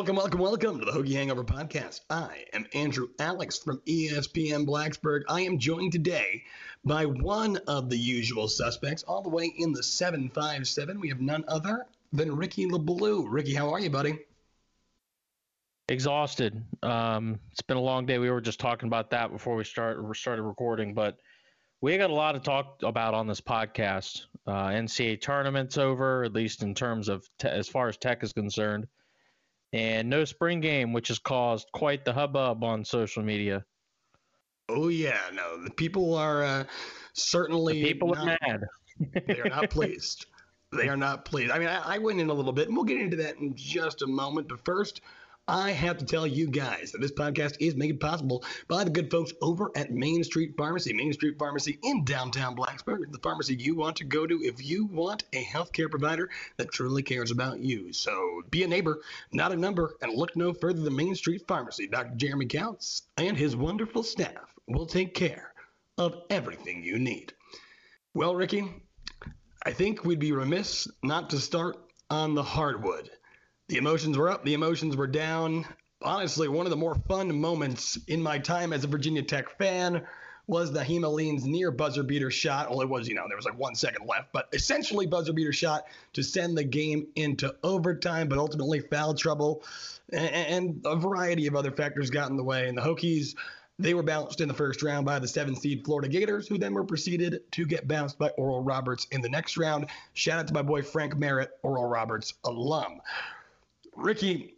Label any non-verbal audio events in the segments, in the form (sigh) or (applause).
Welcome, welcome, welcome to the Hokie Hangover Podcast. I am Andrew Alex from ESPN Blacksburg. I am joined today by one of the usual suspects, all the way in the 757. We have none other than Ricky LaBlue. Ricky, how are you, buddy? Exhausted. Um, it's been a long day. We were just talking about that before we start started recording, but we got a lot to talk about on this podcast. Uh, NCAA tournament's over, at least in terms of te- as far as tech is concerned and no spring game, which has caused quite the hubbub on social media. Oh yeah, no, the people are uh, certainly the people not, are mad. (laughs) they are not pleased. They are not pleased. I mean, I, I went in a little bit, and we'll get into that in just a moment. But first, I have to tell you guys that this podcast is made possible by the good folks over at Main Street Pharmacy. Main Street Pharmacy in downtown Blacksburg, the pharmacy you want to go to if you want a healthcare provider that truly cares about you. So be a neighbor, not a number, and look no further than Main Street Pharmacy. Dr. Jeremy Counts and his wonderful staff will take care of everything you need. Well, Ricky, I think we'd be remiss not to start on the hardwood. The emotions were up, the emotions were down. Honestly, one of the more fun moments in my time as a Virginia Tech fan was the Nahiem Alleyne's near buzzer beater shot. Well, it was, you know, there was like one second left, but essentially buzzer beater shot to send the game into overtime, but ultimately foul trouble and, a variety of other factors got in the way. And the Hokies, they were bounced in the first round by the seven seed Florida Gators, who then were proceeded to get bounced by Oral Roberts in the next round. Shout out to my boy Frank Merritt, Oral Roberts alum. Ricky,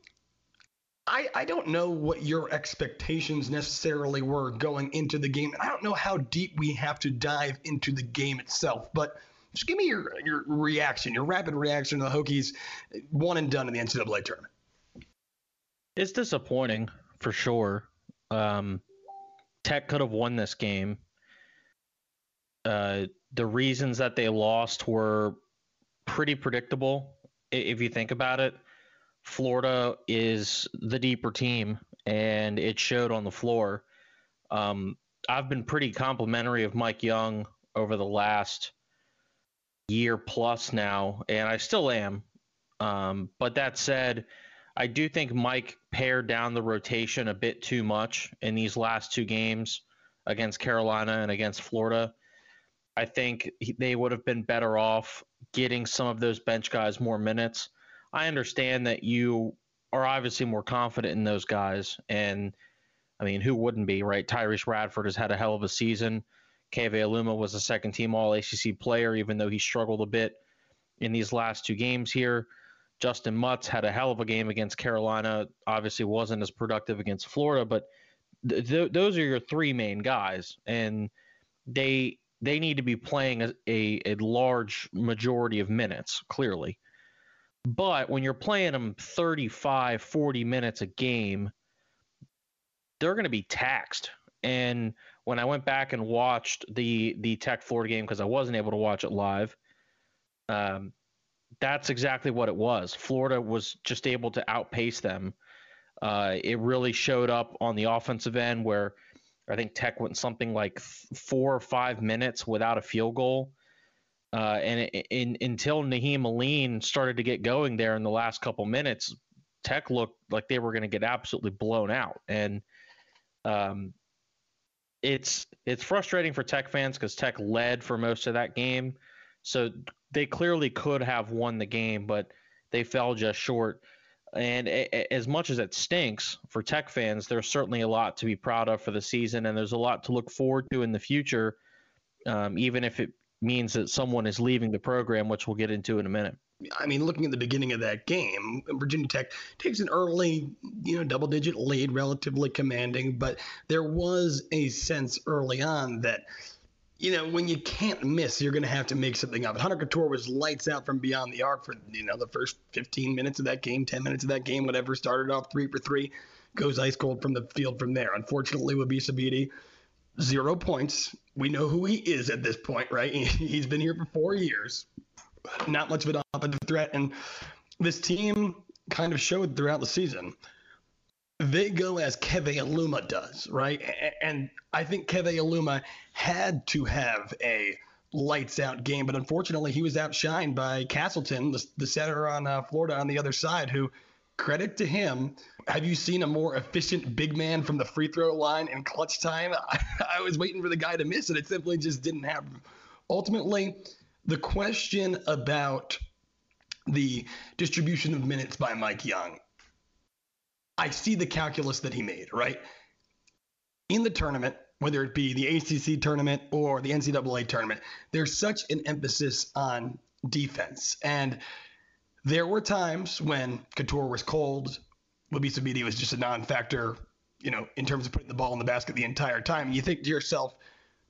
I, I don't know what your expectations necessarily were going into the game. I don't know how deep we have to dive into the game itself, but just give me your, your reaction, your rapid reaction to the Hokies one and done in the NCAA tournament. It's disappointing for sure. Um, Tech could have won this game. Uh, the reasons that they lost were pretty predictable if you think about it. Florida is the deeper team, and it showed on the floor. Um, I've been pretty complimentary of Mike Young over the last year plus now, and I still am. Um, but that said, I do think Mike pared down the rotation a bit too much in these last two games against Carolina and against Florida. I think they would have been better off getting some of those bench guys more minutes. I understand that you are obviously more confident in those guys, and I mean, who wouldn't be, right? Tyrece Radford has had a hell of a season. Keve Aluma was a second team All ACC player, even though he struggled a bit in these last two games here. Justyn Mutts had a hell of a game against Carolina. Obviously, wasn't as productive against Florida, but th- th- those are your three main guys, and they they need to be playing a, a, a large majority of minutes. Clearly, but when you're playing them 35, 40 minutes a game, they're going to be taxed. And when I went back and watched the the Tech Florida game because I wasn't able to watch it live, um, that's exactly what it was. Florida was just able to outpace them. Uh, it really showed up on the offensive end where I think Tech went something like four or five minutes without a field goal uh, and in, until Nahiem Alleyne started to get going there in the last couple minutes, Tech looked like they were going to get absolutely blown out. And um, it's it's frustrating for Tech fans because Tech led for most of that game, so they clearly could have won the game, but they fell just short. And as much as it stinks for Tech fans, there's certainly a lot to be proud of for the season, and there's a lot to look forward to in the future, um, even if it means that someone is leaving the program, which we'll get into in a minute. I mean, looking at the beginning of that game, Virginia Tech takes an early, you know, double digit lead, relatively commanding, but there was a sense early on that you know, when you can't miss, you're going to have to make something up. Hunter Cattoor was lights out from beyond the arc for, you know, the first 15 minutes of that game, 10 minutes of that game, whatever. Started off three for three, goes ice cold from the field from there. Unfortunately, Wabissa Bede, zero points. We know who he is at this point, right? (laughs) He's been here for four years. Not much of an offensive threat. And this team kind of showed throughout the season they go as Keve Aluma does, right? And I think Keve Aluma had to have a lights out game, but unfortunately he was outshined by Castleton, the, the center on uh, Florida on the other side, who credit to him. Have you seen a more efficient big man from the free throw line in clutch time? I, (laughs) I was waiting for the guy to miss it. It simply just didn't happen. Ultimately, the question about the distribution of minutes by Mike Young I see the calculus that he made, right? In the tournament, whether it be the ACC tournament or the NCAA tournament, there's such an emphasis on defense. And there were times when Cattoor was cold, Wabissa Bede was just a non-factor, you know, in terms of putting the ball in the basket the entire time. And You think to yourself,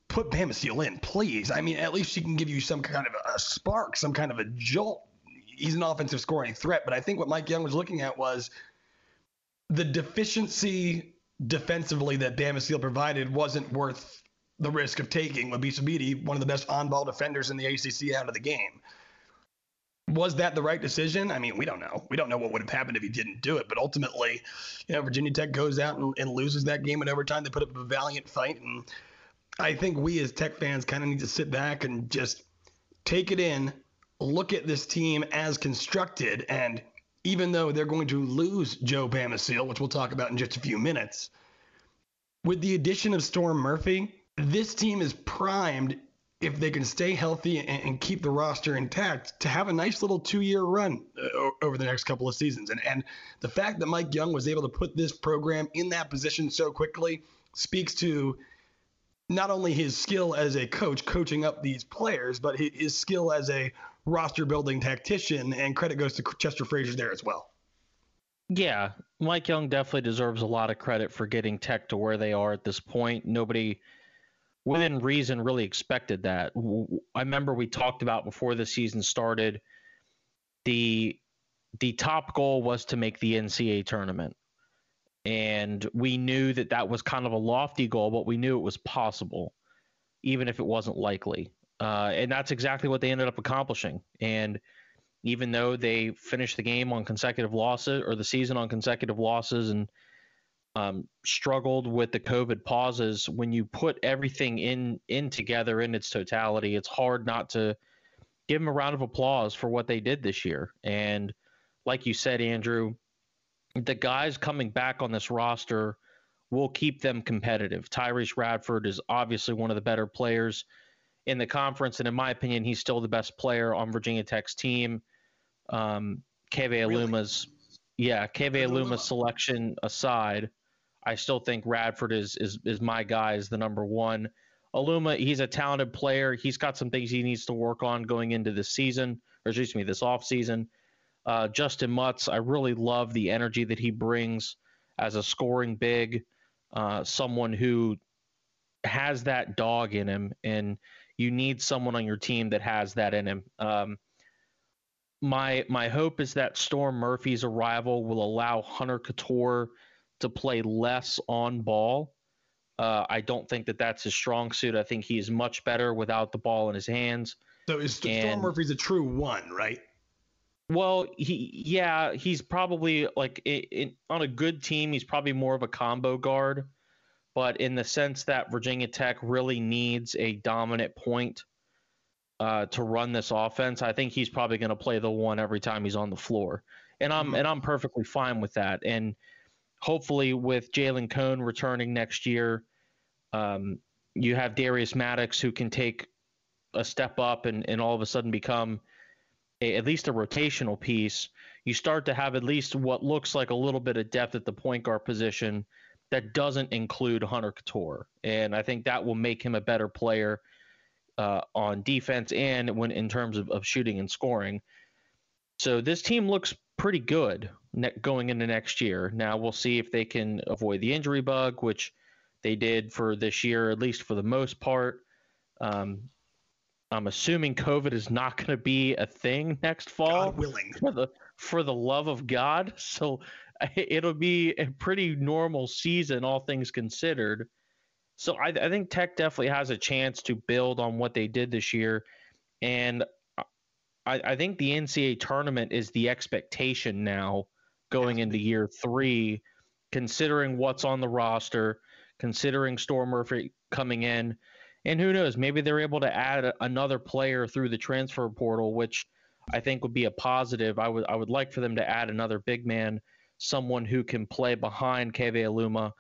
put Bamisile in, please. I mean, at least she can give you some kind of a spark, some kind of a jolt. He's an offensive scoring threat, but I think what Mike Young was looking at was – the deficiency defensively that Bamisile provided wasn't worth the risk of taking Wabissa Bede, one of the best on-ball defenders in the ACC, out of the game. Was that the right decision? I mean, we don't know. We don't know what would have happened if he didn't do it. But ultimately, you know, Virginia Tech goes out and, and loses that game in overtime. They put up a valiant fight, and I think we as Tech fans kind of need to sit back and just take it in, look at this team as constructed, and even though they're going to lose Joe Bamisile, which we'll talk about in just a few minutes, with the addition of Storm Murphy, this team is primed if they can stay healthy and, and keep the roster intact to have a nice little two-year run uh, over the next couple of seasons. And and the fact that Mike Young was able to put this program in that position so quickly speaks to not only his skill as a coach coaching up these players, but his skill as a roster building tactician, and credit goes to Chester Frazier there as well. Yeah, Mike Young definitely deserves a lot of credit for getting Tech to where they are at this point. Nobody within reason really expected that. I remember we talked about before the season started the the top goal was to make the NCAA tournament. And we knew that that was kind of a lofty goal, but we knew it was possible, even if it wasn't likely. Uh, and that's exactly what they ended up accomplishing. And even though they finished the game on consecutive losses or the season on consecutive losses and um, struggled with the COVID pauses, when you put everything in in together in its totality, it's hard not to give them a round of applause for what they did this year. And like you said, Andrew, the guys coming back on this roster will keep them competitive. Tyrece Radford is obviously one of the better players in the conference, and in my opinion, he's still the best player on Virginia Tech's team. Um, Keve Aluma's, really? yeah, Keve Aluma's selection aside, I still think Radford is is is my guy is the number one. Aluma, he's a talented player. He's got some things he needs to work on going into this season, or excuse me, this off season. Uh, Justyn Mutts, I really love the energy that he brings as a scoring big, uh, someone who has that dog in him, and you need someone on your team that has that in him. Um, my my hope is that Storm Murphy's arrival will allow Hunter Cattoor to play less on ball. Uh, I don't think that that's his strong suit. I think he's much better without the ball in his hands. So is and, Storm Murphy's a true one, right? Well, he yeah, he's probably like in, in, on a good team. He's probably more of a combo guard but in the sense that Virginia Tech really needs a dominant point uh, to run this offense, I think he's probably going to play the one every time he's on the floor, and I'm mm-hmm. and I'm perfectly fine with that. And hopefully, with Jalen Cone returning next year, um, you have Darius Maddox who can take a step up and, and all of a sudden become a, at least a rotational piece. you start to have at least what looks like a little bit of depth at the point guard position that doesn't include Hunter Cattoor. And I think that will make him a better player uh, on defense and when in terms of, of shooting and scoring. So this team looks pretty good ne- going into next year. Now we'll see if they can avoid the injury bug, which they did for this year, at least for the most part. Um, I'm assuming COVID is not going to be a thing next fall. God willing. For the for the love of God, (laughs) so (laughs) it'll be a pretty normal season, all things considered. So I, I think Tech definitely has a chance to build on what they did this year, and I, I think the NCAA tournament is the expectation now going into year three, considering what's on the roster, considering Storm Murphy coming in, and who knows, maybe they're able to add another player through the transfer portal, which I think would be a positive. I would I would like for them to add another big man, someone who can play behind Keve Aluma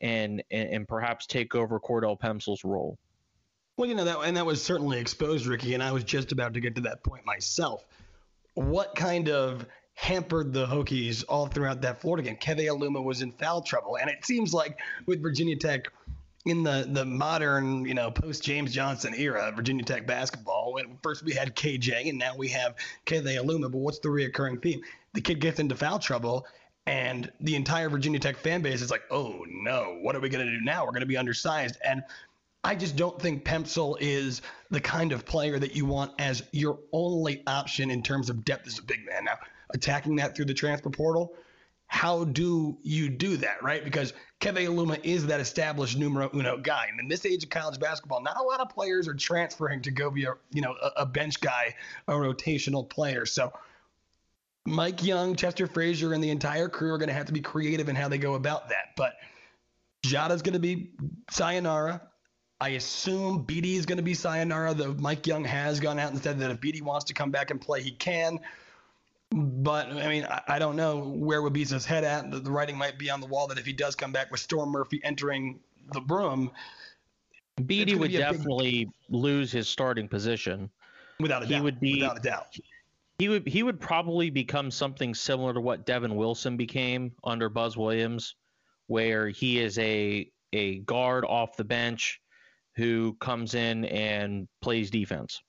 and, and, and perhaps take over Cordell Pemsl's role. Well, you know that, and that was certainly exposed, Ricky, and I was just about to get to that point myself. What kind of hampered the Hokies all throughout that Florida game? Keve Aluma was in foul trouble, and it seems like with Virginia Tech in the the modern, you know, post James Johnson era, Virginia Tech basketball. When first we had KJ, and now we have Keve Aluma. But what's the reoccurring theme? The kid gets into foul trouble, and the entire Virginia Tech fan base is like, "Oh no, what are we going to do now? We're going to be undersized." And I just don't think Pemsl is the kind of player that you want as your only option in terms of depth as a big man. Now, attacking that through the transfer portal, how do you do that, right? Because Keve Aluma is that established numero uno guy. And in this age of college basketball, not a lot of players are transferring to go be a, you know, a, a bench guy, a rotational player. So Mike Young, Chester Frazier, and the entire crew are going to have to be creative in how they go about that. But Jada's going to be sayonara. I assume Bede is going to be sayonara, though Mike Young has gone out and said that if Bede wants to come back and play, he can. But I mean, I, I don't know where Wabissa's head at. The, the, writing might be on the wall that if he does come back with Storm Murphy entering the broom, Bede would definitely big... lose his starting position. Without a doubt. he doubt. would be without a doubt. He would he would probably become something similar to what Devin Wilson became under Buzz Williams, where he is a a guard off the bench who comes in and plays defense.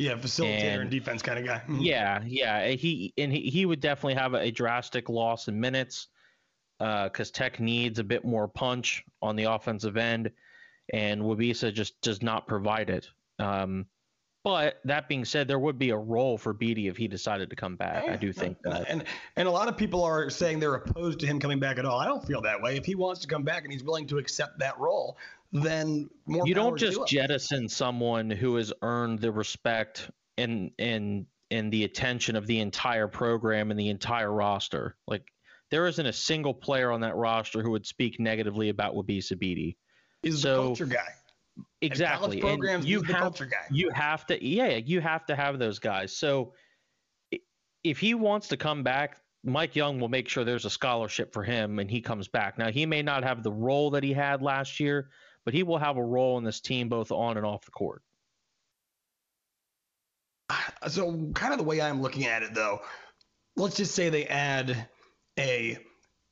Yeah, facilitator and, and defense kind of guy. Mm-hmm. Yeah, yeah. He and he, he would definitely have a, a drastic loss in minutes because uh, Tech needs a bit more punch on the offensive end, and Wabissa just does not provide it. Um, but that being said, there would be a role for Bede if he decided to come back. I do think that. And and a lot of people are saying they're opposed to him coming back at all. I don't feel that way. If he wants to come back and he's willing to accept that role, then more. You don't just jettison someone who has earned the respect and and and the attention of the entire program and the entire roster. Like there isn't a single player on that roster who would speak negatively about Wabissa Bede. Is so, the culture guy. Exactly. programs you have, You have to, yeah, you have to have those guys. So if he wants to come back, Mike Young will make sure there's a scholarship for him and he comes back. Now, he may not have the role that he had last year, but he will have a role in this team both on and off the court. So, kind of the way I'm looking at it, though, let's just say they add a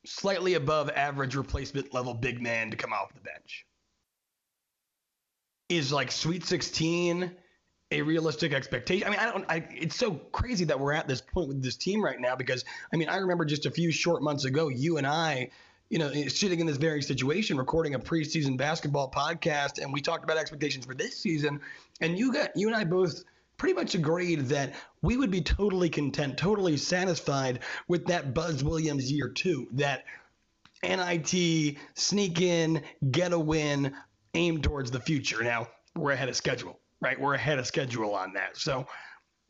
slightly above average replacement level big man to come off the bench is like Sweet 16 a realistic expectation? I mean, I don't. I, it's so crazy that we're at this point with this team right now because I mean, I remember just a few short months ago, you and I, you know, sitting in this very situation, recording a preseason basketball podcast, and we talked about expectations for this season, and you got you and I both pretty much agreed that we would be totally content, totally satisfied with that Buzz Williams year two, that NIT sneak in, get a win, aim towards the future. Now we're ahead of schedule, right? We're ahead of schedule on that. So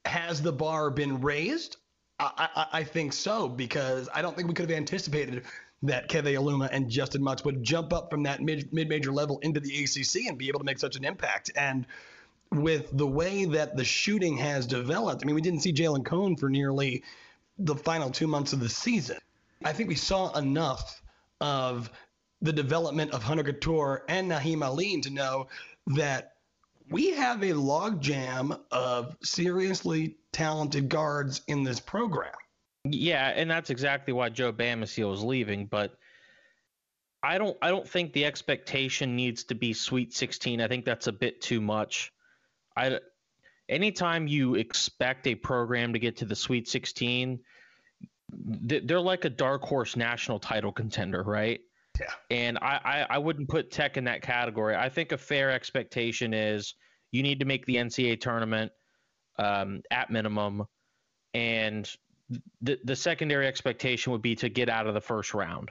has the bar been raised? I, I, I think so because I don't think we could have anticipated that Keve Aluma and Justyn Mutts would jump up from that mid mid major level into the ACC and be able to make such an impact. And with the way that the shooting has developed, I mean, we didn't see Jalen Cone for nearly the final two months of the season. I think we saw enough of the development of Hunter Cattoor and Nahiem Alleyne to know that we have a logjam of seriously talented guards in this program. Yeah, and that's exactly why Joe Bamisile is leaving. But I don't I don't think the expectation needs to be Sweet 16. I think that's a bit too much. I anytime you expect a program to get to the Sweet 16, they're like a dark horse national title contender, right? Yeah. And I, I, I wouldn't put Tech in that category. I think a fair expectation is you need to make the NCAA tournament um, at minimum, and the secondary expectation would be to get out of the first round.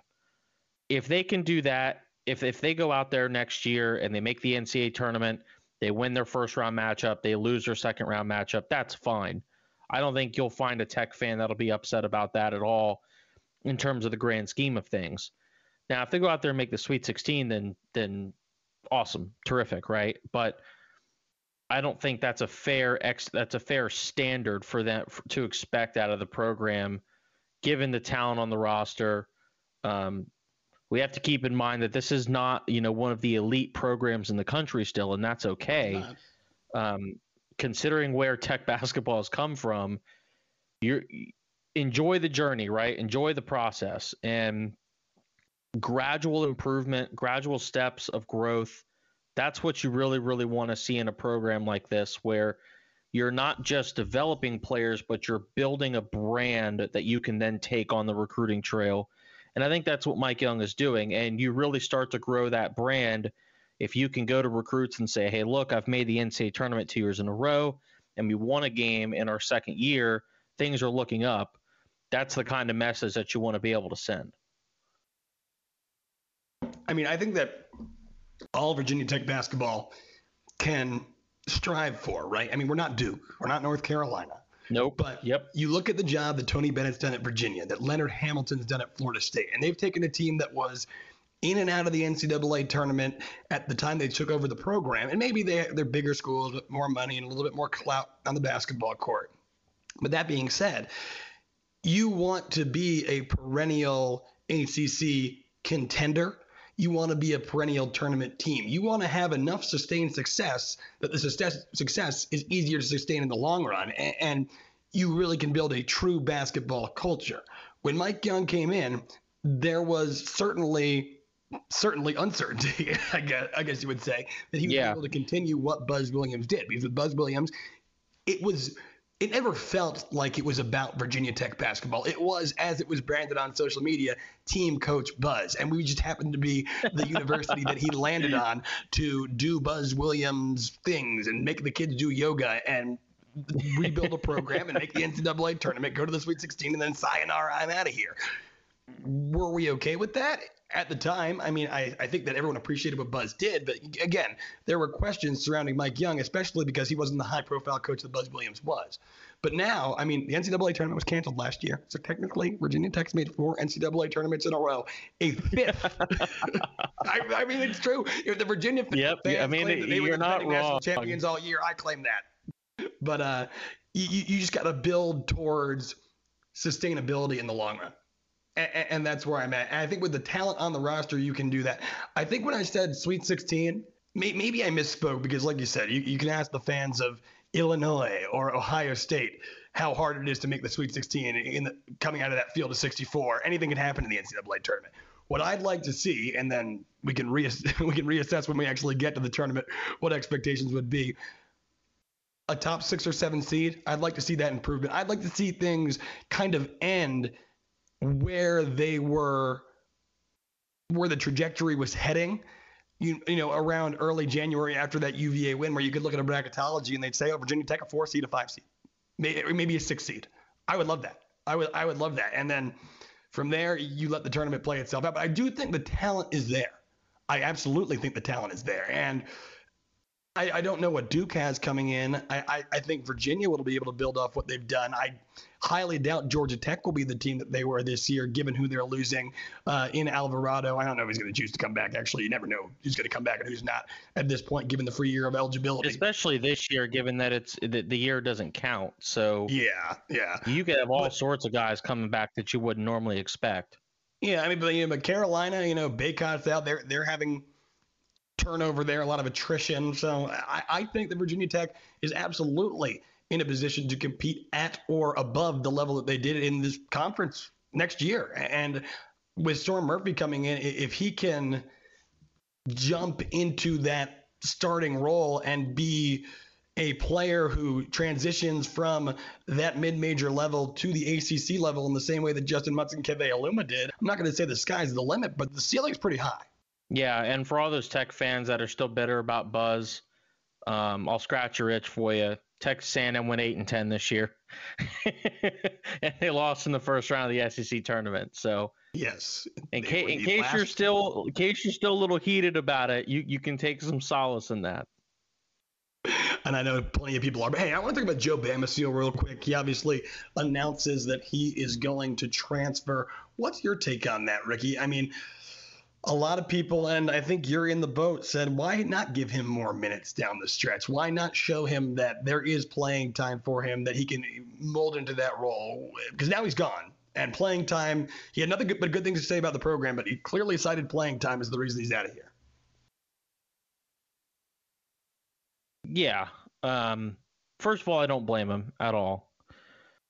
If they can do that, if if they go out there next year and they make the NCAA tournament, they win their first round matchup, they lose their second round matchup, that's fine. I don't think you'll find a Tech fan that'll be upset about that at all in terms of the grand scheme of things. Now, if they go out there and make the Sweet 16, then then awesome, terrific, right? But I don't think that's a fair ex that's a fair standard for them for, to expect out of the program, given the talent on the roster. Um, we have to keep in mind that this is not you know one of the elite programs in the country still, and that's okay. Um, considering where Tech basketball has come from, you enjoy the journey, right? Enjoy the process and gradual improvement, gradual steps of growth that's what you really, really want to see in a program like this, where you're not just developing players, but you're building a brand that you can then take on the recruiting trail. And I think that's what Mike Young is doing. And you really start to grow that brand if you can go to recruits and say, hey, look, I've made the NCAA tournament two years in a row, and we won a game in our second year. Things are looking up. That's the kind of message that you want to be able to send. I mean, I think that all Virginia Tech basketball can strive for, right? I mean, we're not Duke, we're not North Carolina. Nope. But yep. you look at the job that Tony Bennett's done at Virginia, that Leonard Hamilton's done at Florida State, and they've taken a team that was in and out of the NCAA tournament at the time they took over the program. And maybe they, they're bigger schools with more money and a little bit more clout on the basketball court. But that being said, you want to be a perennial ACC contender you want to be a perennial tournament team. You want to have enough sustained success that the success, success is easier to sustain in the long run. And, and you really can build a true basketball culture. When Mike Young came in, there was certainly certainly uncertainty, (laughs) I guess, I guess you would say, that he was yeah. able to continue what Buzz Williams did. Because with Buzz Williams, it was it never felt like it was about Virginia Tech basketball. It was, as it was branded on social media, Team Coach Buzz. And we just happened to be the (laughs) university that he landed on to do Buzz Williams things and make the kids do yoga and rebuild a program and make the NCAA tournament, go to the Sweet 16, and then sayonara, I'm out of here. Were we okay with that? At the time, I mean, I, I think that everyone appreciated what Buzz did, but again, there were questions surrounding Mike Young, especially because he wasn't the high profile coach that Buzz Williams was. But now, I mean, the NCAA tournament was canceled last year. So technically, Virginia Tech's made four NCAA tournaments in a row, a fifth. (laughs) I, I, mean, it's true. If the Virginia yep, fans I mean, they were not wrong. champions all year, I claim that. But uh, you, you just got to build towards sustainability in the long run and, and that's where I'm at. And I think with the talent on the roster, you can do that. I think when I said Sweet 16, may, maybe I misspoke because, like you said, you, you can ask the fans of Illinois or Ohio State how hard it is to make the Sweet 16 in the, coming out of that field of 64. Anything can happen in the NCAA tournament. What I'd like to see, and then we can reass- (laughs) we can reassess when we actually get to the tournament what expectations would be. A top six or seven seed. I'd like to see that improvement. I'd like to see things kind of end where they were, where the trajectory was heading. You, you know, around early January after that UVA win, where you could look at a bracketology and they'd say, "Oh, Virginia Tech a four seed, a five seed, maybe, a six seed." I would love that. I would, I would love that. And then from there, you let the tournament play itself out. But I do think the talent is there. I absolutely think the talent is there. And I, I don't know what Duke has coming in. I, I, I, think Virginia will be able to build off what they've done. I highly doubt Georgia Tech will be the team that they were this year, given who they're losing uh, in Alvarado. I don't know if he's going to choose to come back. Actually, you never know who's going to come back and who's not at this point, given the free year of eligibility. Especially this year, given that it's the, the year doesn't count. So yeah, yeah, you could have all but, sorts of guys coming back that you wouldn't normally expect. Yeah, I mean, but you know, but Carolina, you know, Bacot's out there. They're having turnover there, a lot of attrition. So I, I think that Virginia Tech is absolutely in a position to compete at or above the level that they did in this conference next year. And with Storm Murphy coming in, if he can jump into that starting role and be a player who transitions from that mid-major level to the ACC level in the same way that Justyn Mutts and Keve Aluma did. I'm not going to say the sky's the limit, but the ceiling's pretty high. Yeah, and for all those Tech fans that are still bitter about Buzz, um, I'll scratch your itch for you. Texas A&M went eight and ten this year, (laughs) and they lost in the first round of the SEC tournament. So yes, in, ca- in case you're still in case you're still a little heated about it, you you can take some solace in that. And I know plenty of people are. But hey, I want to talk about Joe Bamisile real quick. He obviously announces that he is going to transfer. What's your take on that, Ricky? I mean, a lot of people, and I think you're in the boat, said, why not give him more minutes down the stretch? Why not show him that there is playing time for him, that he can mold into that role? Because now he's gone. And playing time, he had nothing but good things to say about the program, but he clearly cited playing time as the reason he's out of here. Yeah. Um, first of all, I don't blame him at all.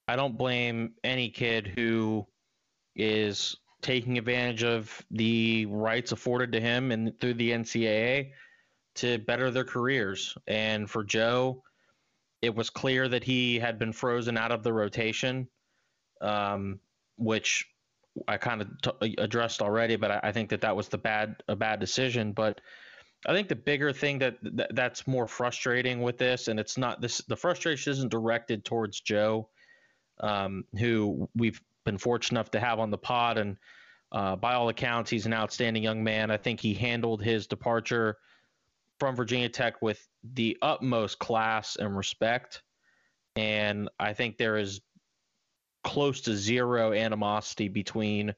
I don't blame any kid who is taking advantage of the rights afforded to him and through the NCAA to better their careers. And for Joe, it was clear that he had been frozen out of the rotation, um, which I kind of t- addressed already. But I, I, think that that was the bad a bad decision. But I think the bigger thing that, that that's more frustrating with this, and it's not this the frustration isn't directed towards Joe, um, who we've been fortunate enough to have on the pod. And uh, by all accounts, he's an outstanding young man. I think he handled his departure from Virginia Tech with the utmost class and respect. And I think there is close to zero animosity between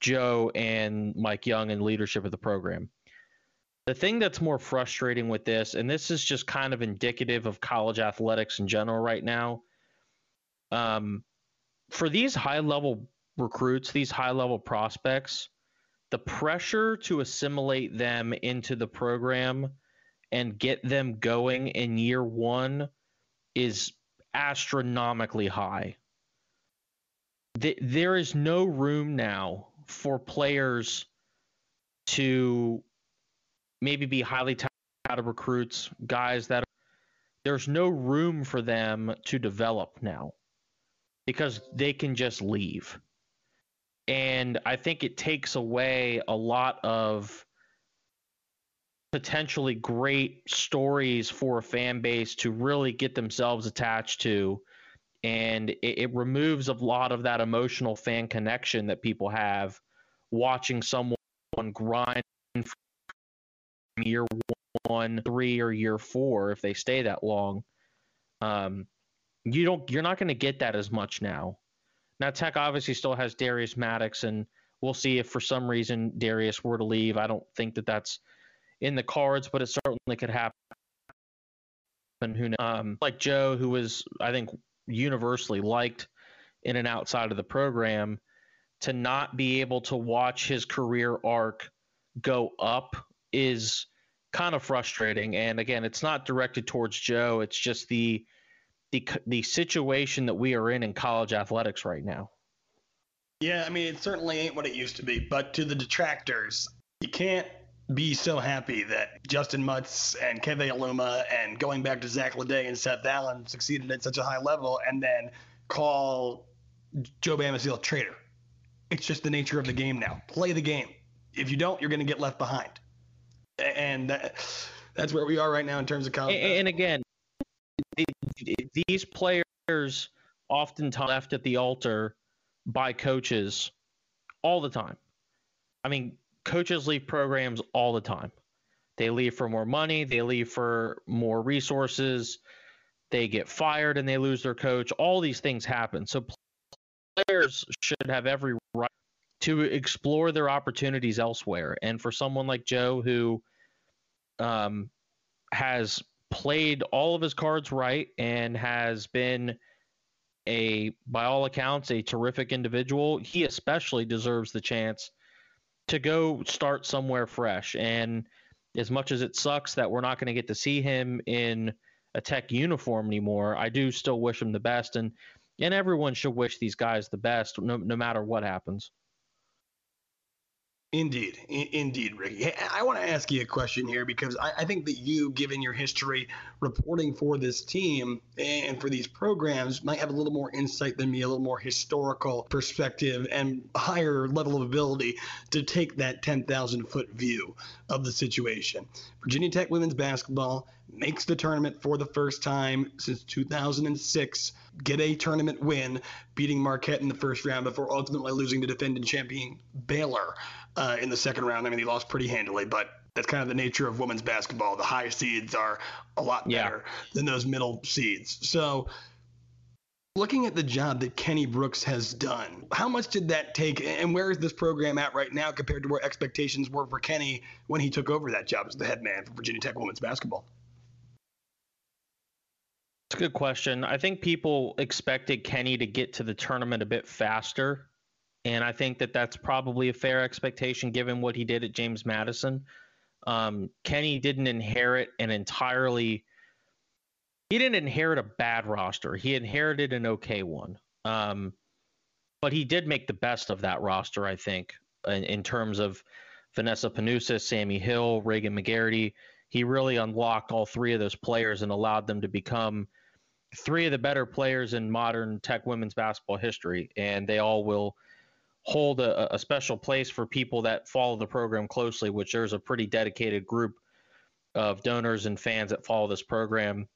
Joe and Mike Young and leadership of the program. The thing that's more frustrating with this, and this is just kind of indicative of college athletics in general right now, um, for these high level recruits, these high level prospects, the pressure to assimilate them into the program and get them going in year one is astronomically high. There is no room now for players to maybe be highly touted recruits, guys that are, there's no room for them to develop now because they can just leave. And I think it takes away a lot of potentially great stories for a fan base to really get themselves attached to. And it, it removes a lot of that emotional fan connection that people have watching someone grind year one, three, or year four if they stay that long. Um, you don't you're not going to get that as much now. Now Tech obviously still has Darius Maddox, and we'll see if for some reason Darius were to leave. I don't think that that's in the cards, but it certainly could happen. Who knows? Um, like Joe, who was I think universally liked in and outside of the program, to not be able to watch his career arc go up is kind of frustrating. And again, it's not directed towards Joe. It's just the the the situation that we are in in college athletics right now. Yeah, I mean it certainly ain't what it used to be. But to the detractors, you can't be so happy that Justyn Mutts and Keve Aluma and going back to Zach Leday and Seth Allen succeeded at such a high level, and then call Joe Bamisile a traitor. It's just the nature of the game now. Play the game. If you don't, you're going to get left behind. And that, that's where we are right now in terms of college. And, and again, these players oftentimes left at the altar by coaches all the time. I mean, coaches leave programs all the time. They leave for more money, they leave for more resources, they get fired and they lose their coach. All these things happen. So players should have every right to explore their opportunities elsewhere. And for someone like Joe who um, has played all of his cards right and has been a by all accounts a terrific individual he especially deserves the chance to go start somewhere fresh and as much as it sucks that we're not going to get to see him in a Tech uniform anymore. I do still wish him the best, and and everyone should wish these guys the best, no no matter what happens. Indeed, indeed, Ricky. I want to ask you a question here because I, I, think that you, given your history reporting for this team and for these programs, might have a little more insight than me, a little more historical perspective and higher level of ability to take that 10,000 foot view of the situation. Virginia Tech women's basketball makes the tournament for the first time since 2006, get a tournament win, beating Marquette in the first round before ultimately losing to defending champion Baylor uh, in the second round. I mean, they lost pretty handily, but that's kind of the nature of women's basketball. The high seeds are a lot better yeah. than those middle seeds. So, looking at the job that Kenny Brooks has done, how much did that take, and where is this program at right now compared to where expectations were for Kenny when he took over that job as the head man for Virginia Tech women's basketball? It's a good question. I think people expected Kenny to get to the tournament a bit faster and I think that that's probably a fair expectation given what he did at James Madison. Um, Kenny didn't inherit an entirely. He didn't inherit a bad roster. He inherited an okay one. Um, but he did make the best of that roster, I think, in, in terms of Vanessa Panousis, Sammy Hill, Regan Magarity. He really unlocked all three of those players and allowed them to become three of the better players in modern Tech women's basketball history. And they all will hold a, a, special place for people that follow the program closely, which there's a pretty dedicated group of donors and fans that follow this program.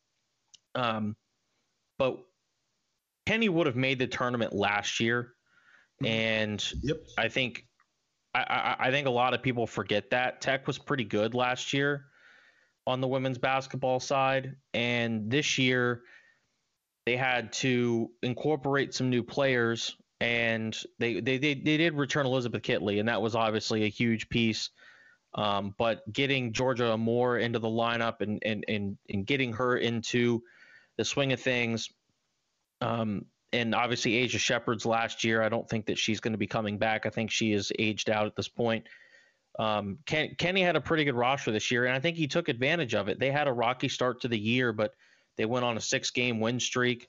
Um, but Kenny would have made the tournament last year, mm-hmm. and yep. I think I, I, I think a lot of people forget that Tech was pretty good last year on the women's basketball side, and this year they had to incorporate some new players and they, they they they did return Elizabeth Kitley, and that was obviously a huge piece. Um, but getting Georgia Amoore into the lineup and and and and getting her into the swing of things, um, and obviously Aisha Sheppard's last year, I don't think that she's going to be coming back. I think she is aged out at this point. Um, Ken, Kenny had a pretty good roster this year, and I think he took advantage of it. They had a rocky start to the year, but they went on a six-game win streak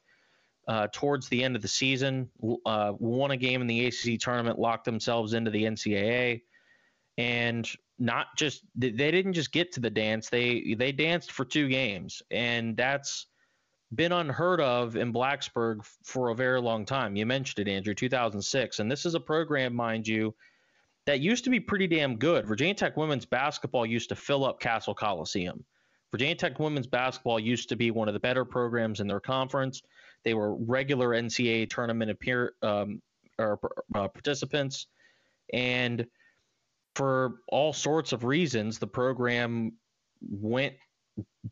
uh, towards the end of the season, uh, won a game in the ACC tournament, locked themselves into the NCAA, and not just they didn't just get to the dance; they they danced for two games, and that's been unheard of in Blacksburg for a very long time. You mentioned it, Andrew, 2006, and this is a program, mind you, that used to be pretty damn good. Virginia Tech women's basketball used to fill up Cassell Coliseum. Virginia Tech women's basketball used to be one of the better programs in their conference. They were regular NCAA tournament appear um, or uh, participants, and for all sorts of reasons, the program went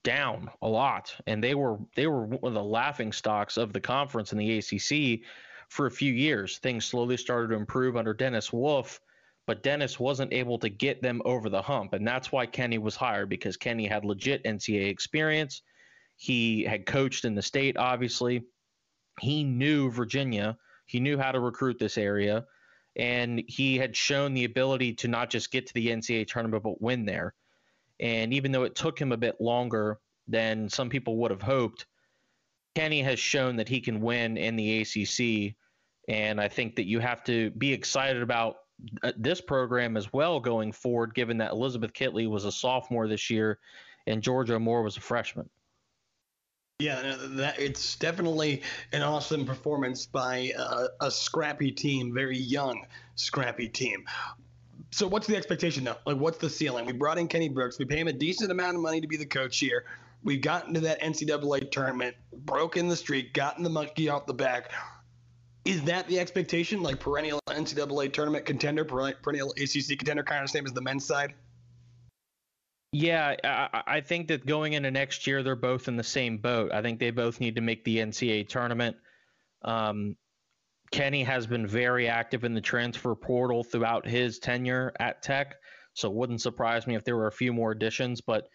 down a lot, and they were they were one of the laughing stocks of the conference in the ACC for a few years. Things slowly started to improve under Dennis Wolff, but Dennis wasn't able to get them over the hump, and that's why Kenny was hired because Kenny had legit NCAA experience. He had coached in the state, obviously, he knew Virginia, he knew how to recruit this area, and he had shown the ability to not just get to the NCAA tournament but win there. And even though it took him a bit longer than some people would have hoped, Kenny has shown that he can win in the ACC. And I think that you have to be excited about uh, this program as well going forward, given that Elizabeth Kitley was a sophomore this year and Georgia Amoore was a freshman. Yeah, that it's definitely an awesome performance by a, a scrappy team, very young, scrappy team. So, what's the expectation now? Like, what's the ceiling? We brought in Kenny Brooks. We pay him a decent amount of money to be the coach here. We've gotten to that NCAA tournament, broken the streak, gotten the monkey off the back. Is that the expectation? Like perennial NCAA tournament contender, perennial ACC contender, kind of same as the men's side? Yeah, I, I, think that going into next year, they're both in the same boat. I think they both need to make the NCAA tournament. Um, Kenny has been very active in the transfer portal throughout his tenure at Tech, so it wouldn't surprise me if there were a few more additions. But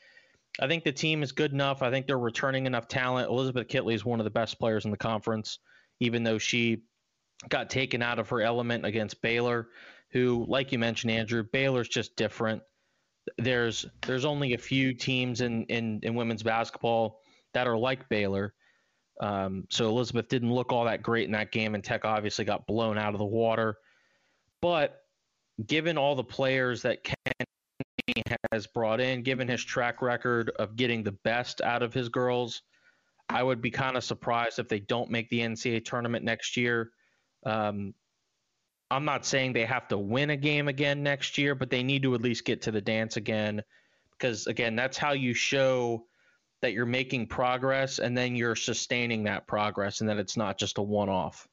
I think the team is good enough. I think they're returning enough talent. Elizabeth Kitley is one of the best players in the conference, even though she got taken out of her element against Baylor, who, like you mentioned, Andrew, Baylor's just different there's there's only a few teams in, in, in women's basketball that are like Baylor. Um, so Elizabeth didn't look all that great in that game, and Tech obviously got blown out of the water. But given all the players that Kenny has brought in, given his track record of getting the best out of his girls, I would be kind of surprised if they don't make the NCAA tournament next year. Um, I'm not saying they have to win a game again next year, but they need to at least get to the dance again because, again, that's how you show that you're making progress and then you're sustaining that progress and that it's not just a one off.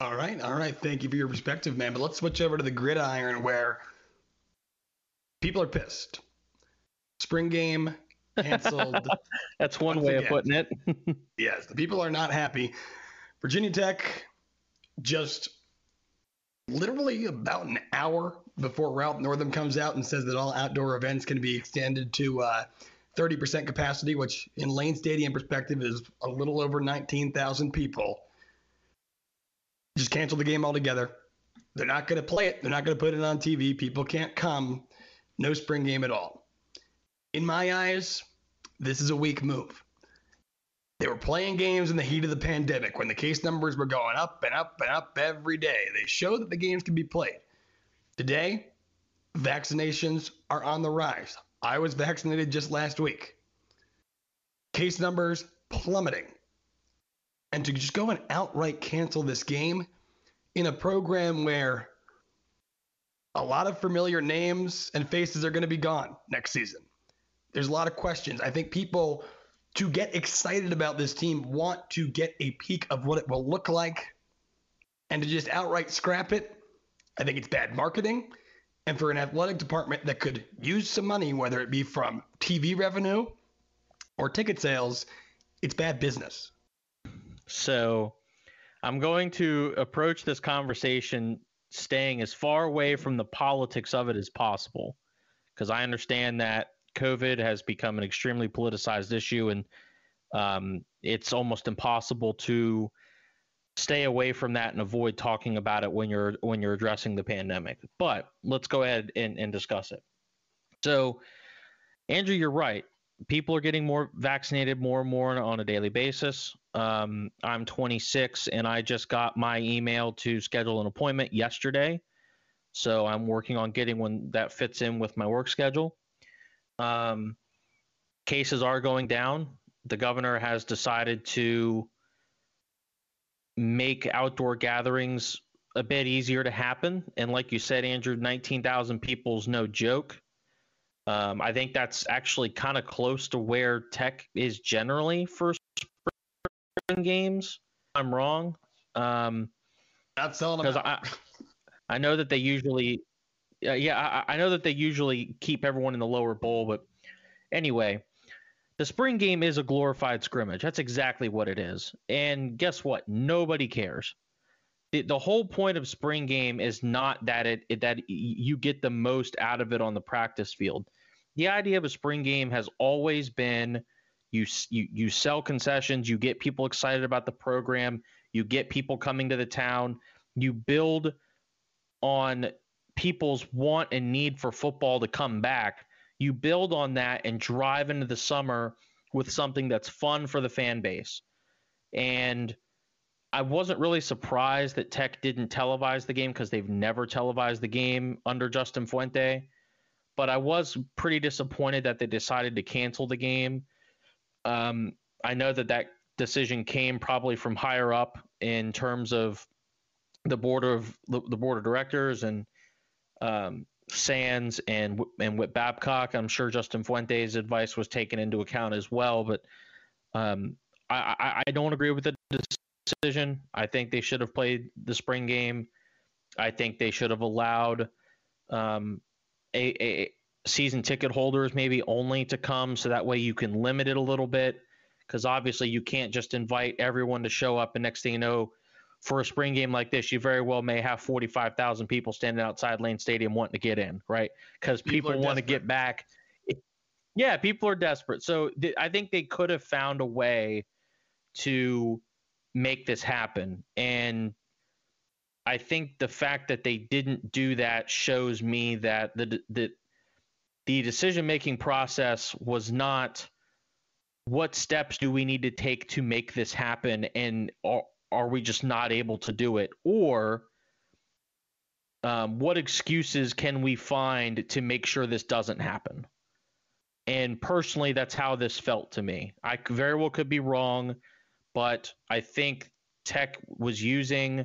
All right, all right. Thank you for your perspective, man. But let's switch over to the gridiron where people are pissed. Spring game canceled. (laughs) That's one way again. of putting it. (laughs) yes, the people are not happy. Virginia Tech just literally about an hour before Ralph Northam comes out and says that all outdoor events can be extended to uh, 30% capacity, which in Lane Stadium perspective is a little over 19,000 people just cancel the game altogether. They're not going to play it. They're not going to put it on TV. People can't come. No spring game at all. In my eyes, this is a weak move. They were playing games in the heat of the pandemic when the case numbers were going up and up and up every day. They showed that the games could be played. Today, vaccinations are on the rise. I was vaccinated just last week. Case numbers plummeting and to just go and outright cancel this game in a program where a lot of familiar names and faces are going to be gone next season. There's a lot of questions. I think people, to get excited about this team, want to get a peek of what it will look like. And to just outright scrap it, I think it's bad marketing. And for an athletic department that could use some money, whether it be from TV revenue or ticket sales, it's bad business. So I'm going to approach this conversation staying as far away from the politics of it as possible because I understand that COVID has become an extremely politicized issue and um, it's almost impossible to stay away from that and avoid talking about it when you're when you're addressing the pandemic. But let's go ahead and, and discuss it. So, Andrew, you're right. People are getting more vaccinated more and more on a daily basis. Um, I'm 26 and I just got my email to schedule an appointment yesterday. So I'm working on getting one that fits in with my work schedule. Um, cases are going down. The governor has decided to make outdoor gatherings a bit easier to happen. And like you said, Andrew, 19,000 people is no joke. Um, I think that's actually kind of close to where tech is generally for games. I'm wrong. Um, Not selling because I, I know that they usually, uh, yeah, I, I know that they usually keep everyone in the lower bowl, but anyway, the spring game is a glorified scrimmage. That's exactly what it is. And guess what? Nobody cares. The, the whole point of spring game is not that it, it that you get the most out of it on the practice field. The idea of a spring game has always been you, you you sell concessions, you get people excited about the program, you get people coming to the town, you build on people's want and need for football to come back. You build on that and drive into the summer with something that's fun for the fan base. And I wasn't really surprised that Tech didn't televise the game because they've never televised the game under Justin Fuente. But I was pretty disappointed that they decided to cancel the game um, I know that that decision came probably from higher up in terms of the board of the, the board of directors and um, Sands and and Whit Babcock. I'm sure Justin Fuente's advice was taken into account as well, but um, I, I, I don't agree with the decision. I think they should have played the spring game. I think they should have allowed um, a, a season ticket holders maybe only to come so that way you can limit it a little bit because obviously you can't just invite everyone to show up and next thing you know for a spring game like this you very well may have 45,000 people standing outside Lane Stadium wanting to get in right? Because people, people want to get back. Yeah people are desperate. So th- I think they could have found a way to make this happen. And I think the fact that they didn't do that shows me that the the the decision making process was not what steps do we need to take to make this happen? And are, are we just not able to do it? Or um, what excuses can we find to make sure this doesn't happen? And personally that's how this felt to me. I very well could be wrong but i think tech was using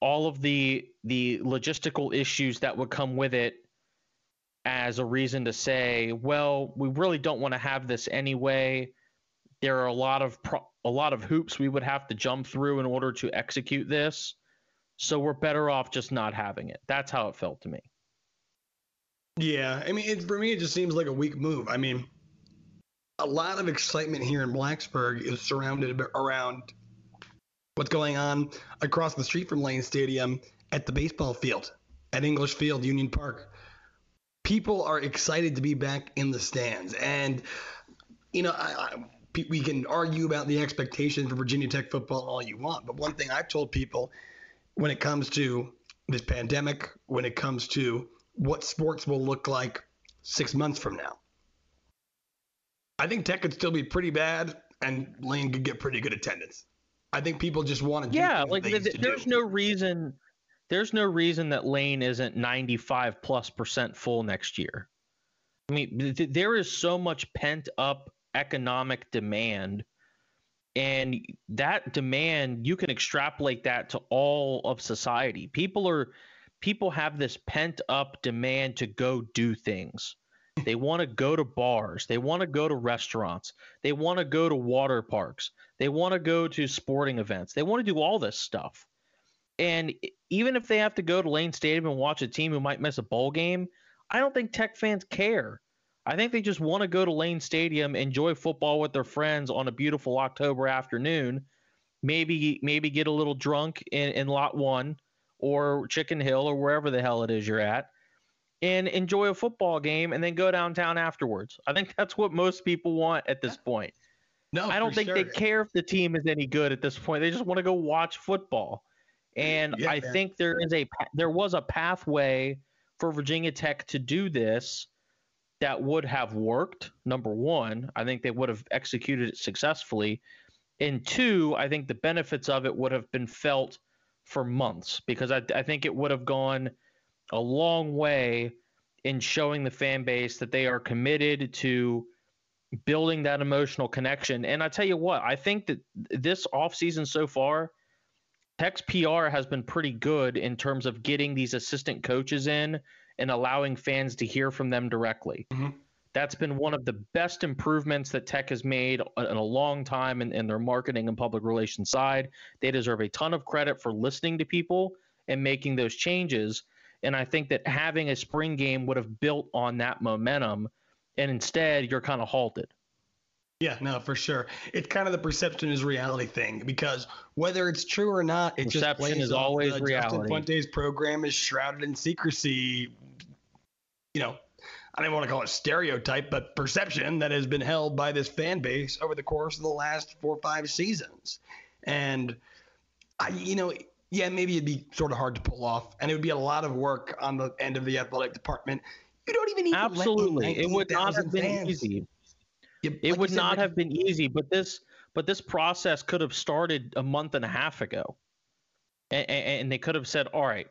all of the the logistical issues that would come with it as a reason to say, well, we really don't want to have this anyway. There are a lot of pro- a lot of hoops we would have to jump through in order to execute this. So we're better off just not having it. That's how it felt to me. Yeah, I mean, it, for me, it just seems like a weak move. I mean, a lot of excitement here in Blacksburg is surrounded around what's going on across the street from Lane Stadium at the baseball field at English Field, Union Park people are excited to be back in the stands. And, you know, I, I, we can argue about the expectations for Virginia Tech football all you want. But one thing I've told people when it comes to this pandemic, when it comes to what sports will look like six months from now, I think Tech could still be pretty bad and Lane could get pretty good attendance. I think people just want to. Yeah, like there's no reason there's no reason that Lane isn't 95 plus percent full next year. I mean, th- there is so much pent up economic demand, and that demand you can extrapolate that to all of society. People are people have this pent up demand to go do things. They want to go to bars. They want to go to restaurants. They want to go to water parks. They want to go to sporting events. They want to do all this stuff. And even if they have to go to Lane Stadium and watch a team who might miss a bowl game, I don't think Tech fans care. I think they just want to go to Lane Stadium, enjoy football with their friends on a beautiful October afternoon, maybe maybe get a little drunk in, in Lot One or Chicken Hill or wherever the hell it is you're at, and enjoy a football game, and then go downtown afterwards. I think that's what most people want at this point. No, I don't think sure. they care if the team is any good at this point. They just want to go watch football. And yeah, I man. think there is a there was a pathway for Virginia Tech to do this that would have worked. Number one, I think they would have executed it successfully. And two, I think the benefits of it would have been felt for months because I, I think it would have gone a long way in showing the fan base that they are committed to building that emotional connection. And I tell you what, I think that this offseason so far Tech's PR has been pretty good in terms of getting these assistant coaches in and allowing fans to hear from them directly. Mm-hmm. That's been one of the best improvements that Tech has made in a long time in, in their marketing and public relations side. They deserve a ton of credit for listening to people and making those changes. And I think that having a spring game would have built on that momentum. And instead, you're kind of halted. Yeah, no, for sure. It's kind of the perception is reality thing because whether it's true or not, it perception just plays is always the reality. Justin Fuente's program is shrouded in secrecy. You know, I don't want to call it stereotype, but perception that has been held by this fan base over the course of the last four or five seasons. And I, you know, yeah, maybe it'd be sort of hard to pull off, and it would be a lot of work on the end of the athletic department. You don't even need absolutely. it would not have been fans. easy it, it would said, not have been easy, but this but this process could have started a month and a half ago, and, and they could have said, "All right,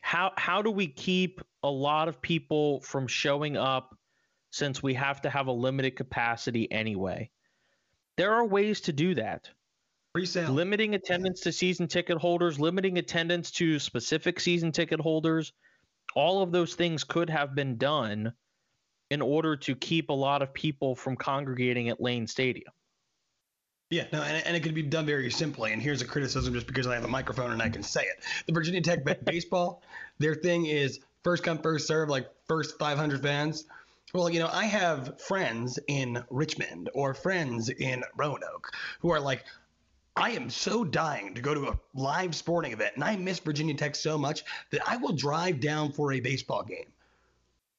how how do we keep a lot of people from showing up since we have to have a limited capacity anyway?" There are ways to do that. Pre-sale. Limiting attendance to season ticket holders, limiting attendance to specific season ticket holders, all of those things could have been done in order to keep a lot of people from congregating at Lane Stadium. Yeah, no, and, and it could be done very simply. And here's a criticism just because I have a microphone and I can say it. The Virginia Tech (laughs) baseball, their thing is first come, first serve, like first 500 fans. Well, you know, I have friends in Richmond or friends in Roanoke who are like, I am so dying to go to a live sporting event, and I miss Virginia Tech so much that I will drive down for a baseball game.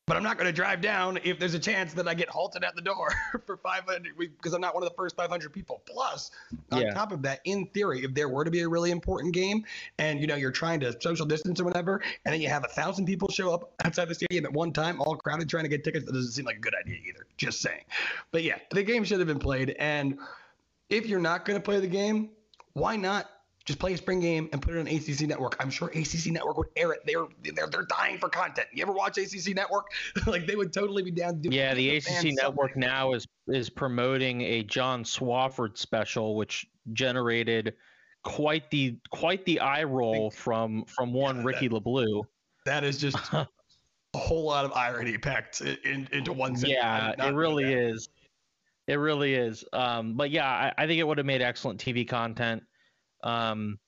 But I'm not going to drive down if there's a chance that I get halted at the door (laughs) for 500 because I'm not one of the first 500 people. Plus, on yeah. top of that, in theory, if there were to be a really important game and you know you're trying to social distance or whatever, and then you have a thousand people show up (laughs) outside the stadium at one time, all crowded trying to get tickets, that doesn't seem like a good idea either. Just saying. But yeah, the game should have been played. And if you're not going to play the game, why not just play a spring game and put it on ACC Network. I'm sure ACC Network would air it. They're they're they're dying for content. You ever watch ACC Network? (laughs) like they would totally be down to do. Yeah, the ACC Network something. now is is promoting a John Swofford special, which generated quite the quite the eye roll from from one yeah, Ricky that, LaBlue. That is just (laughs) a whole lot of irony packed in, into one sentence. Yeah, it really is. It really is. Um, but yeah, I, I think it would have made excellent TV content. Um,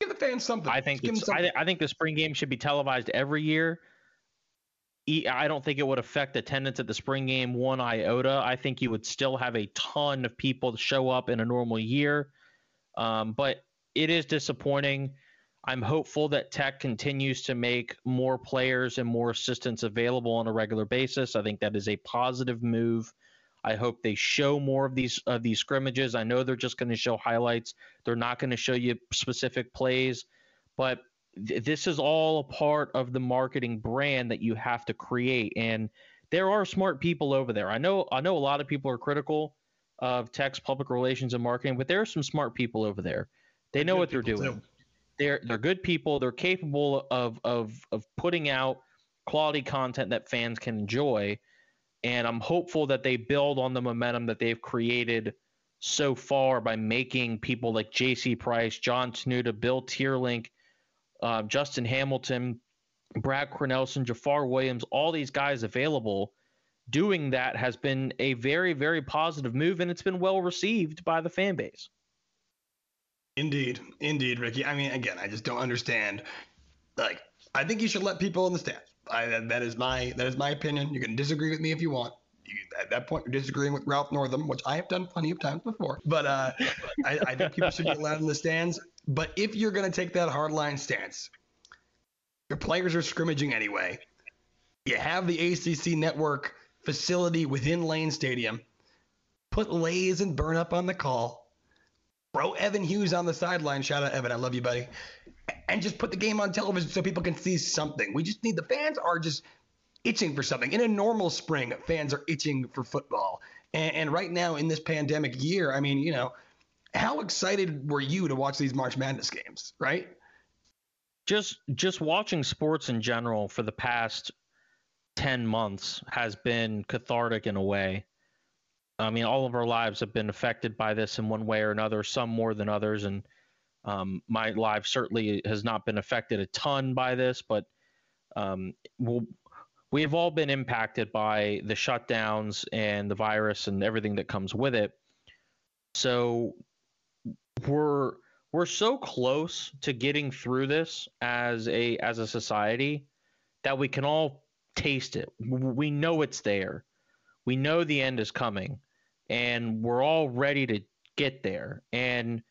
Give the fans something. I think something. I, I, think the spring game should be televised every year. I don't think it would affect attendance at the spring game one iota. I think you would still have a ton of people show up in a normal year. Um, but it is disappointing. I'm hopeful that Tech continues to make more players and more assistants available on a regular basis. I think that is a positive move. I hope they show more of these of these scrimmages. I know they're just going to show highlights. They're not going to show you specific plays, but th- this is all a part of the marketing brand that you have to create. And there are smart people over there. I know I know a lot of people are critical of Tech's public relations and marketing, but there are some smart people over there. They know what they're doing. Too. They're they're good people. They're capable of of of putting out quality content that fans can enjoy and I'm hopeful that they build on the momentum that they've created so far by making people like J.C. Price, John Tenuta, Bill Teerlinck, uh, Justin Hamilton, Brad Cornelsen, Jafar Williams, all these guys available. Doing that has been a very, very positive move, and it's been well received by the fan base. Indeed, indeed, Ricky. I mean, again, I just don't understand. Like, I think you should let people in the stands. I, that is my that is my opinion. You can disagree with me if you want. You, at that point, you're disagreeing with Ralph Northam, which I have done plenty of times before. But uh, I, I think people should be allowed in the stands. But if you're going to take that hardline stance, your players are scrimmaging anyway. You have the ACC network facility within Lane Stadium. Put Laaser and Burnop on the call. Throw Evan Hughes on the sideline. Shout out Evan, I love you, buddy and just put the game on television so people can see something. We just need the fans are just itching for something. In a normal spring, fans are itching for football. And, and, right now in this pandemic year, I mean, you know, how excited were you to watch these March Madness games, right? Just just watching sports in general for the past 10 months has been cathartic in a way. I mean, all of our lives have been affected by this in one way or another, some more than others and um, my life certainly has not been affected a ton by this, but um, we'll, we have all been impacted by the shutdowns and the virus and everything that comes with it. So we're we're so close to getting through this as a as a society that we can all taste it. We know it's there. We know the end is coming and we're all ready to get there. And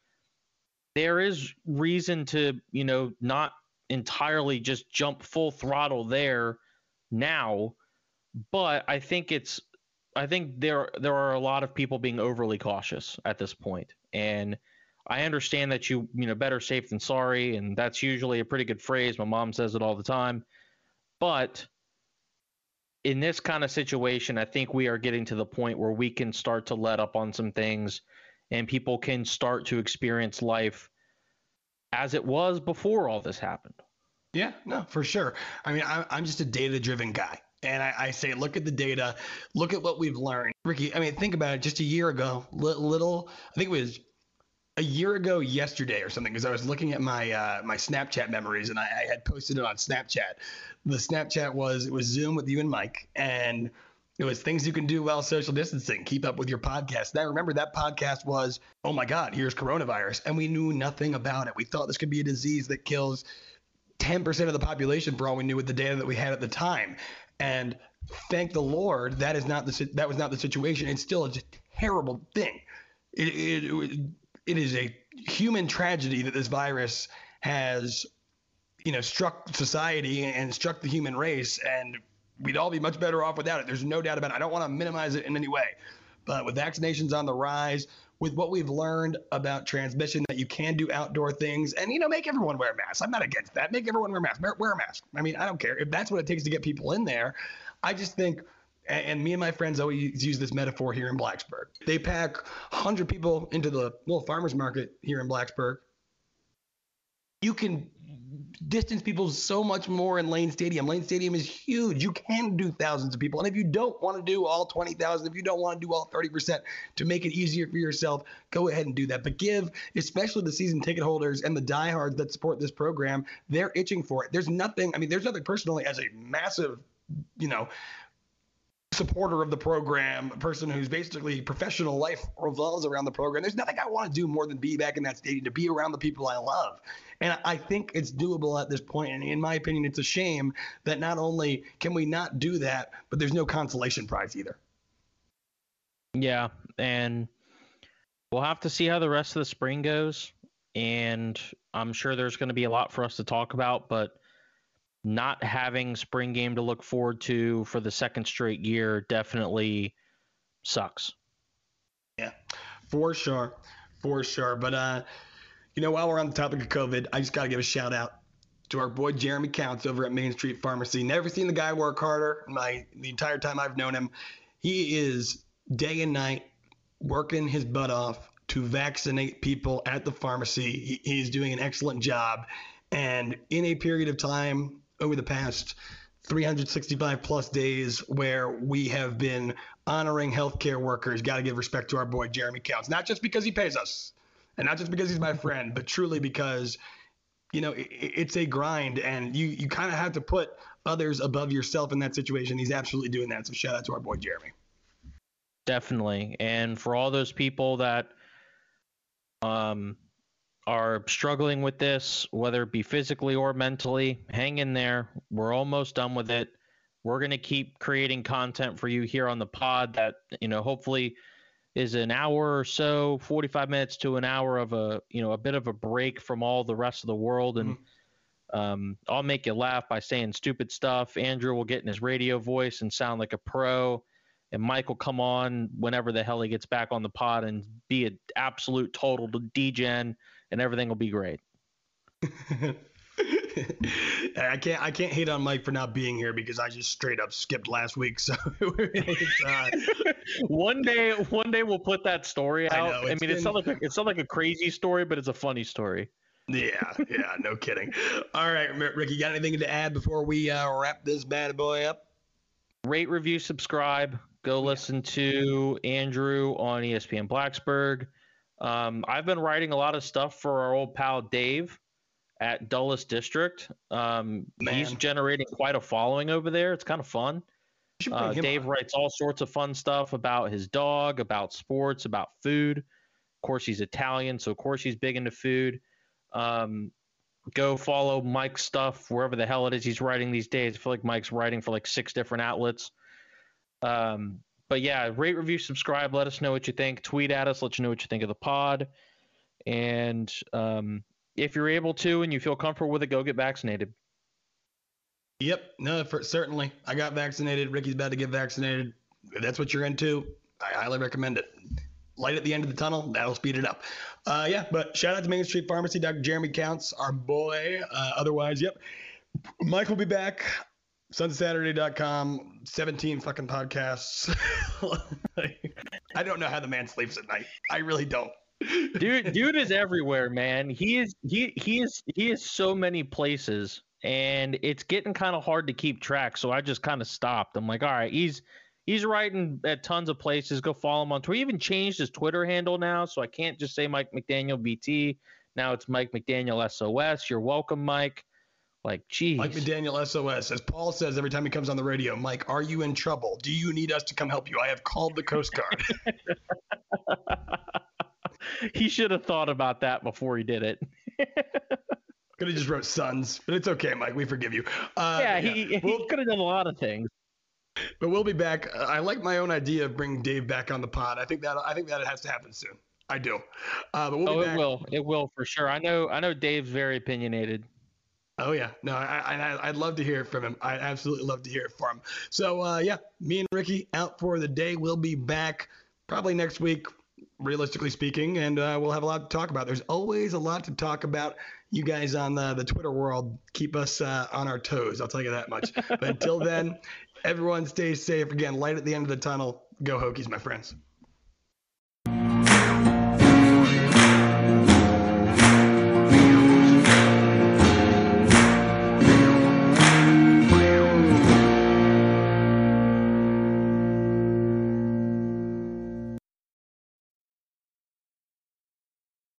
there is reason to, you know, not entirely just jump full throttle there now, but I think it's I think there there are a lot of people being overly cautious at this point. And I understand that you, you know, better safe than sorry, and that's usually a pretty good phrase. My mom says it all the time. But in this kind of situation, I think we are getting to the point where we can start to let up on some things and people can start to experience life as it was before all this happened. Yeah, no, for sure. I mean, I, am just a data driven guy. And I, I, say, look at the data, look at what we've learned. Ricky, I mean, think about it. Just a year ago, little, I think it was a year ago yesterday or something, because I was looking at my uh, my Snapchat memories and I, I had posted it on Snapchat. The Snapchat was it was Zoom with you and Mike, and it was things you can do while social distancing, keep up with your podcast. And I remember that podcast was, oh my God, here's coronavirus. And we knew nothing about it. We thought this could be a disease that kills 10% of the population for all we knew with the data that we had at the time. And thank the Lord, that is not the that was not the situation. It's still a terrible thing. It, it, it is a human tragedy that this virus has, you know, struck society and struck the human race. And we'd all be much better off without it. There's no doubt about it. I don't want to minimize it in any way. But with vaccinations on the rise, with what we've learned about transmission, that you can do outdoor things, and you know, make everyone wear masks. I'm not against that. Make everyone wear masks. Wear, a mask. I mean, I don't care if that's what it takes to get people in there. I just think and me and my friends always use this metaphor here in Blacksburg. They pack 100 people into the little farmers market here in Blacksburg. You can distance people so much more in Lane Stadium. Lane Stadium is huge. You can do thousands of people. And if you don't want to do all 20,000, if you don't want to do all 30% to make it easier for yourself, go ahead and do that. But give, especially the season ticket holders and the diehards that support this program, they're itching for it. There's nothing, I mean, there's nothing personally as a massive, you know, supporter of the program, a person who's basically professional life revolves around the program. There's nothing I want to do more than be back in that stadium to be around the people I love. And I think it's doable at this point. And in my opinion, it's a shame that not only can we not do that, but there's no consolation prize either. Yeah. And we'll have to see how the rest of the spring goes. And I'm sure there's going to be a lot for us to talk about, but not having spring game to look forward to for the second straight year definitely sucks. Yeah, for sure. For sure. But uh you know, while we're on the topic of COVID, I just got to give a shout out to our boy Jeremy Counts over at Main Street Pharmacy. Never seen the guy work harder. My the entire time I've known him, he is day and night working his butt off to vaccinate people at the pharmacy. He, he's doing an excellent job, and in a period of time over the past 365 plus days where we have been honoring healthcare workers, got to give respect to our boy Jeremy Counts, not just because he pays us and not just because he's my friend, but truly because you know it, it's a grind, and you you kind of have to put others above yourself in that situation. He's absolutely doing that. So shout out to our boy Jeremy. Definitely, and for all those people that um are struggling with this, whether it be physically or mentally, hang in there. We're almost done with it. We're going to keep creating content for you here on the pod that, you know, hopefully is an hour or so, 45 minutes to an hour of a, you know, a bit of a break from all the rest of the world. And mm-hmm. um, I'll make you laugh by saying stupid stuff. Andrew will get in his radio voice and sound like a pro. And Mike will come on whenever the hell he gets back on the pod and be an absolute total degen, and everything will be great. (laughs) (laughs) I can't I can't hate on Mike for not being here because I just straight up skipped last week. So (laughs) uh, (laughs) one day one day we'll put that story out. I, know, I mean, been... it's not like a, it's not like a crazy story, but it's a funny story. Yeah, yeah, no kidding. All right, Ricky, got anything to add before we uh, wrap this bad boy up? Rate, review, subscribe. Go listen to Andrew on ESPN Blacksburg. Um, I've been writing a lot of stuff for our old pal Dave at Dulles District. Um, he's generating quite a following over there. It's kind of fun. Uh, Dave on. writes all sorts of fun stuff about his dog, about sports, about food. Of course, he's Italian, so of course he's big into food. Um, go follow Mike's stuff wherever the hell it is he's writing these days. I feel like Mike's writing for like six different outlets. Um, but yeah, rate, review, subscribe. Let us know what you think. Tweet at us. Let you know what you think of the pod. And um, if you're able to and you feel comfortable with it, go get vaccinated. Yep, no, for, certainly. I got vaccinated. Ricky's about to get vaccinated. If that's what you're into, I highly recommend it. Light at the end of the tunnel, that'll speed it up. Uh, yeah, but shout out to Main Street Pharmacy, Dr. Jeremy Counts, our boy. Uh, otherwise, yep. Mike will be back. Sunsaturday.com, 17 fucking podcasts. (laughs) I don't know how the man sleeps at night. I really don't dude dude is everywhere man he is he he is he is so many places and it's getting kind of hard to keep track so i just kind of stopped i'm like all right he's he's writing at tons of places go follow him on twitter he even changed his twitter handle now so i can't just say mike mcdaniel bt now it's mike mcdaniel sos you're welcome mike like, geez. Mike McDaniel SOS. As Paul says every time he comes on the radio, Mike, are you in trouble? Do you need us to come help you? I have called the Coast Guard. (laughs) he should have thought about that before he did it. (laughs) could have just wrote sons, but it's okay, Mike. We forgive you. Uh, yeah, he, yeah. he could have done a lot of things. But we'll be back. I like my own idea of bringing Dave back on the pod. I think that I think that it has to happen soon. I do. Uh, but we'll oh, it will. It will for sure. I know. I know. Dave's very opinionated. Oh yeah, no, I, I would love to hear from him. I absolutely love to hear it from him. So uh, yeah, me and Ricky out for the day. We'll be back probably next week, realistically speaking, and uh, we'll have a lot to talk about. There's always a lot to talk about. You guys on the, the Twitter world keep us uh, on our toes. I'll tell you that much. but until then, everyone stay safe. Again, light at the end of the tunnel. Go Hokies, my friends.